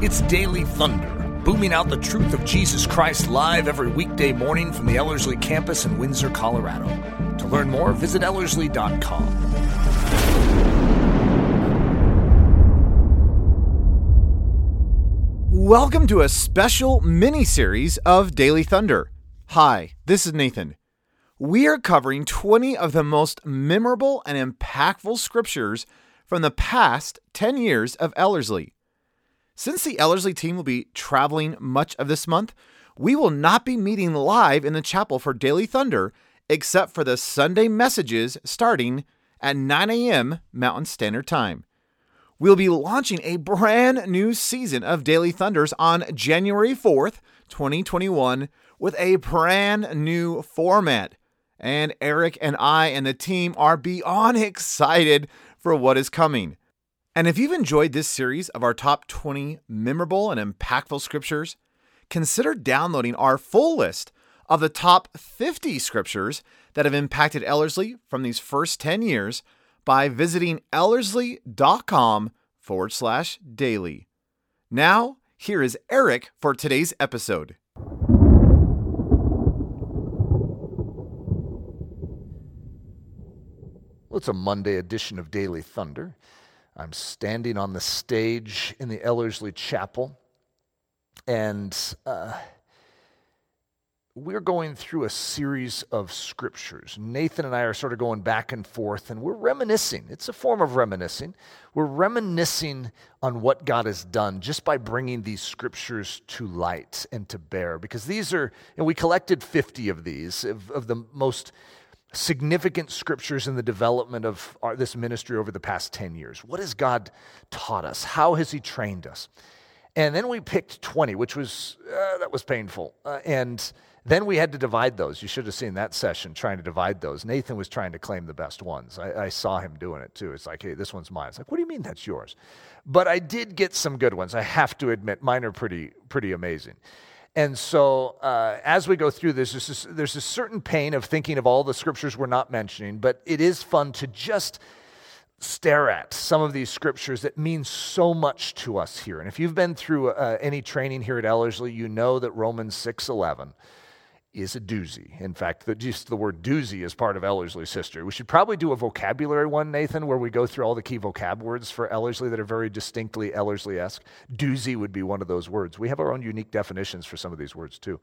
It's Daily Thunder, booming out the truth of Jesus Christ live every weekday morning from the Ellerslie campus in Windsor, Colorado. To learn more, visit Ellerslie.com. Welcome to a special mini series of Daily Thunder. Hi, this is Nathan. We are covering 20 of the most memorable and impactful scriptures from the past 10 years of Ellerslie. Since the Ellerslie team will be traveling much of this month, we will not be meeting live in the chapel for Daily Thunder except for the Sunday messages starting at 9 a.m. Mountain Standard Time. We'll be launching a brand new season of Daily Thunders on January 4th, 2021, with a brand new format. And Eric and I and the team are beyond excited for what is coming. And if you've enjoyed this series of our top 20 memorable and impactful scriptures, consider downloading our full list of the top 50 scriptures that have impacted Ellerslie from these first 10 years by visiting ellerslie.com forward slash daily. Now, here is Eric for today's episode. Well, it's a Monday edition of Daily Thunder. I'm standing on the stage in the Ellerslie Chapel, and uh, we're going through a series of scriptures. Nathan and I are sort of going back and forth, and we're reminiscing. It's a form of reminiscing. We're reminiscing on what God has done just by bringing these scriptures to light and to bear. Because these are, and we collected 50 of these, of, of the most significant scriptures in the development of our, this ministry over the past 10 years. What has God taught us? How has He trained us? And then we picked 20, which was, uh, that was painful. Uh, and then we had to divide those. You should have seen that session trying to divide those. Nathan was trying to claim the best ones. I, I saw him doing it too. It's like, hey, this one's mine. It's like, what do you mean that's yours? But I did get some good ones. I have to admit, mine are pretty, pretty amazing. And so, uh, as we go through this, there's, this, there's a certain pain of thinking of all the scriptures we're not mentioning, but it is fun to just stare at some of these scriptures that mean so much to us here. And if you've been through uh, any training here at Ellerslie, you know that Romans 6:11 is a doozy. In fact, the, just the word doozy is part of Ellerslie's history. We should probably do a vocabulary one, Nathan, where we go through all the key vocab words for Ellerslie that are very distinctly Ellerslie esque. Doozy would be one of those words. We have our own unique definitions for some of these words too.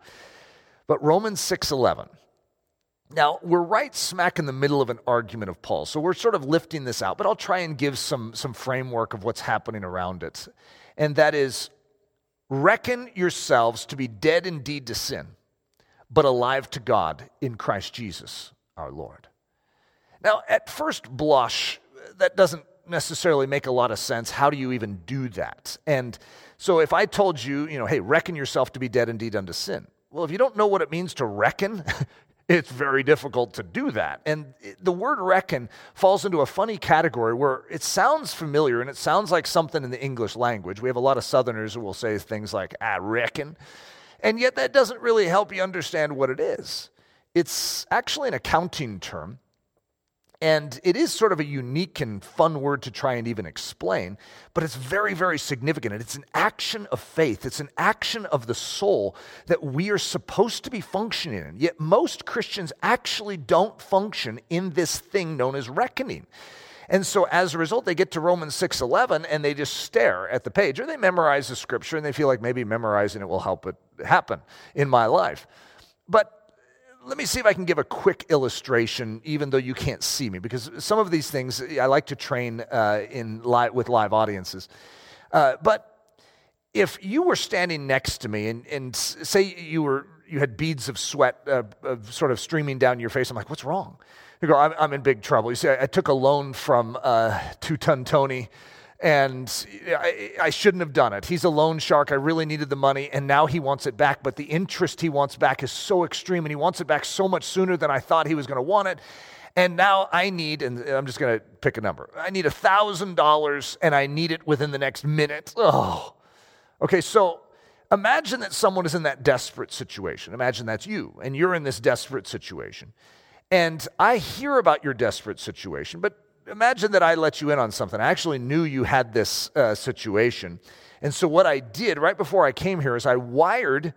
But Romans 6:11. Now, we're right smack in the middle of an argument of Paul. So we're sort of lifting this out, but I'll try and give some, some framework of what's happening around it. And that is reckon yourselves to be dead indeed to sin but alive to God in Christ Jesus our Lord. Now, at first blush, that doesn't necessarily make a lot of sense. How do you even do that? And so if I told you, you know, hey, reckon yourself to be dead indeed unto sin. Well, if you don't know what it means to reckon, it's very difficult to do that. And the word reckon falls into a funny category where it sounds familiar and it sounds like something in the English language. We have a lot of Southerners who will say things like, I reckon. And yet, that doesn't really help you understand what it is. It's actually an accounting term. And it is sort of a unique and fun word to try and even explain, but it's very, very significant. And it's an action of faith, it's an action of the soul that we are supposed to be functioning in. Yet most Christians actually don't function in this thing known as reckoning. And so as a result, they get to Romans 6:11 and they just stare at the page, or they memorize the scripture and they feel like maybe memorizing it will help it happen in my life. But let me see if I can give a quick illustration, even though you can't see me, because some of these things I like to train uh, in live, with live audiences. Uh, but if you were standing next to me and, and say you were you had beads of sweat uh, of sort of streaming down your face, I'm like, what's wrong? You go, I'm, I'm in big trouble. You see, I, I took a loan from uh, Two Ton Tony, and I, I, shouldn't have done it. He's a loan shark. I really needed the money, and now he wants it back. But the interest he wants back is so extreme, and he wants it back so much sooner than I thought he was going to want it. And now I need, and I'm just going to pick a number. I need a $1,000, and I need it within the next minute. Oh. Okay, so imagine that someone is in that desperate situation. Imagine that's you, and you're in this desperate situation. And I hear about your desperate situation, but imagine that I let you in on something. I actually knew you had this uh, situation. And so, what I did right before I came here is I wired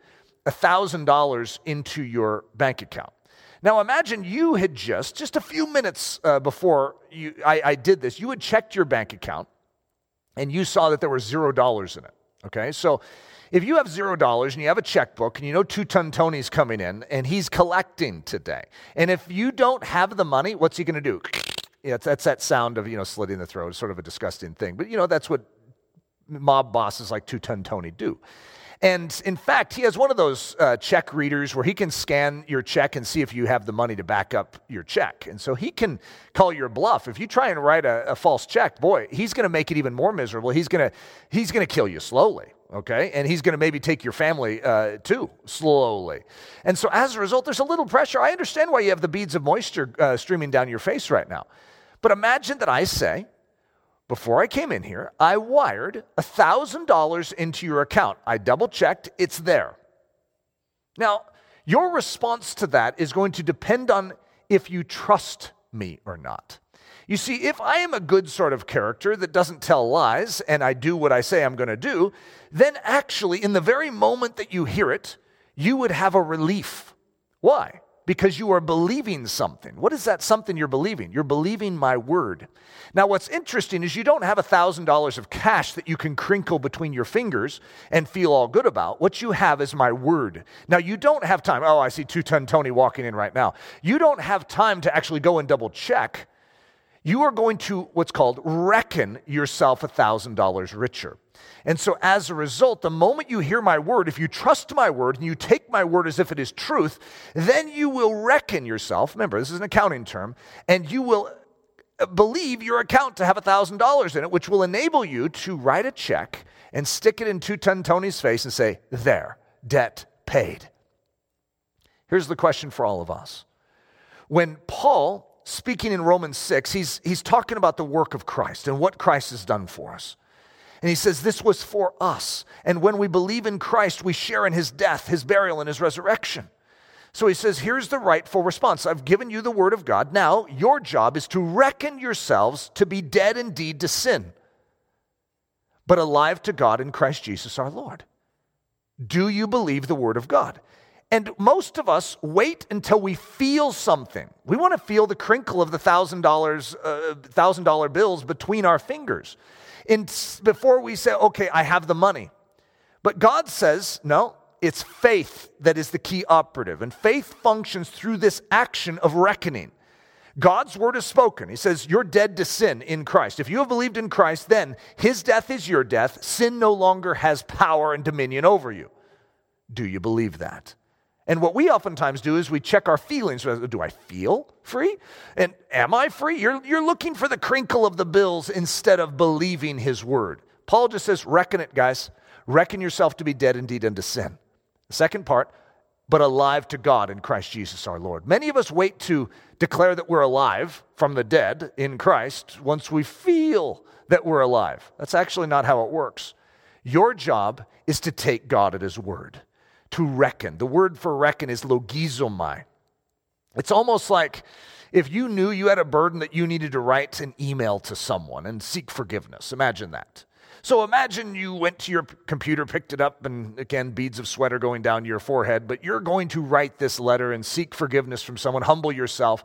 $1,000 into your bank account. Now, imagine you had just, just a few minutes uh, before you, I, I did this, you had checked your bank account and you saw that there were zero dollars in it. Okay, so if you have zero dollars and you have a checkbook and you know Two Ton Tony's coming in and he's collecting today, and if you don't have the money, what's he going to do? Yeah, that's that sound of you know slitting the throat. Sort of a disgusting thing, but you know that's what mob bosses like Two Ton Tony do. And in fact, he has one of those uh, check readers where he can scan your check and see if you have the money to back up your check. And so he can call your bluff. If you try and write a, a false check, boy, he's going to make it even more miserable. He's going to he's going to kill you slowly. Okay, and he's going to maybe take your family uh, too slowly, and so as a result, there's a little pressure. I understand why you have the beads of moisture uh, streaming down your face right now, but imagine that I say, before I came in here, I wired $1,000 into your account. I double checked, it's there. Now, your response to that is going to depend on if you trust me or not. You see, if I am a good sort of character that doesn't tell lies and I do what I say I'm going to do, then actually, in the very moment that you hear it, you would have a relief. Why? because you are believing something. What is that something you're believing? You're believing my word. Now, what's interesting is you don't have $1,000 of cash that you can crinkle between your fingers and feel all good about. What you have is my word. Now, you don't have time. Oh, I see two ton Tony walking in right now. You don't have time to actually go and double check. You are going to what's called reckon yourself $1,000 richer. And so, as a result, the moment you hear my word, if you trust my word and you take my word as if it is truth, then you will reckon yourself. Remember, this is an accounting term, and you will uh, believe your account to have $1,000 in it, which will enable you to write a check and stick it in Two Ton Tony's face and say, There, debt paid. Here's the question for all of us. When Paul, speaking in Romans 6, he's, he's talking about the work of Christ and what Christ has done for us. And he says, This was for us. And when we believe in Christ, we share in his death, his burial, and his resurrection. So he says, Here's the rightful response I've given you the word of God. Now, your job is to reckon yourselves to be dead indeed to sin, but alive to God in Christ Jesus our Lord. Do you believe the word of God? And most of us wait until we feel something. We want to feel the crinkle of the thousand dollars, uh, thousand dollar bills between our fingers in, before we say, okay, I have the money. But God says, no, it's faith that is the key operative. And faith functions through this action of reckoning. God's word is spoken. He says, You're dead to sin in Christ. If you have believed in Christ, then his death is your death. Sin no longer has power and dominion over you. Do you believe that? And what we oftentimes do is we check our feelings. Do I feel free? And am I free? You're, you're looking for the crinkle of the bills instead of believing his word. Paul just says, reckon it, guys. Reckon yourself to be dead indeed unto sin. The second part, but alive to God in Christ Jesus our Lord. Many of us wait to declare that we're alive from the dead in Christ once we feel that we're alive. That's actually not how it works. Your job is to take God at his word to reckon. The word for reckon is logizomai. It's almost like if you knew you had a burden that you needed to write an email to someone and seek forgiveness. Imagine that. So imagine you went to your computer, picked it up, and again, beads of sweat are going down your forehead, but you're going to write this letter and seek forgiveness from someone, humble yourself.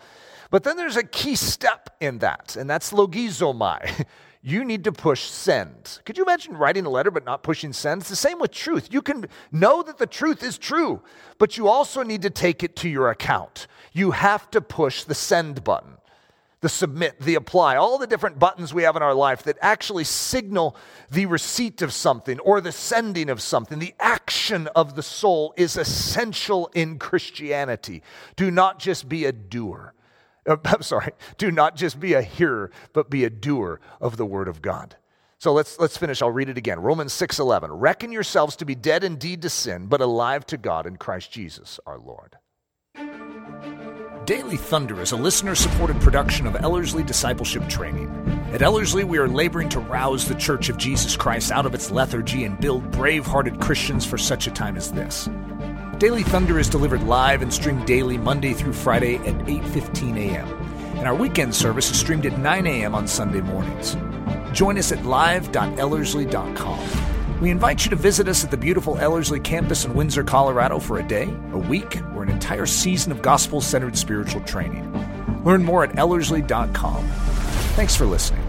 But then there's a key step in that, and that's logizomai. you need to push send. Could you imagine writing a letter but not pushing send? It's the same with truth. You can know that the truth is true, but you also need to take it to your account. You have to push the send button, the submit, the apply, all the different buttons we have in our life that actually signal the receipt of something or the sending of something. The action of the soul is essential in Christianity. Do not just be a doer. Uh, I'm sorry, do not just be a hearer, but be a doer of the word of God. So let's, let's finish. I'll read it again. Romans 6:11. Reckon yourselves to be dead indeed to sin, but alive to God in Christ Jesus our Lord. Daily Thunder is a listener supported production of Ellerslie Discipleship Training. At Ellerslie, we are laboring to rouse the Church of Jesus Christ out of its lethargy and build brave hearted Christians for such a time as this. Daily Thunder is delivered live and streamed daily Monday through Friday at 8:15 a.m. and our weekend service is streamed at 9 a.m. on Sunday mornings. Join us at live.ellerslie.com. We invite you to visit us at the beautiful Ellerslie campus in Windsor, Colorado for a day, a week, or an entire season of gospel centered spiritual training. Learn more at ellerslie.com. Thanks for listening.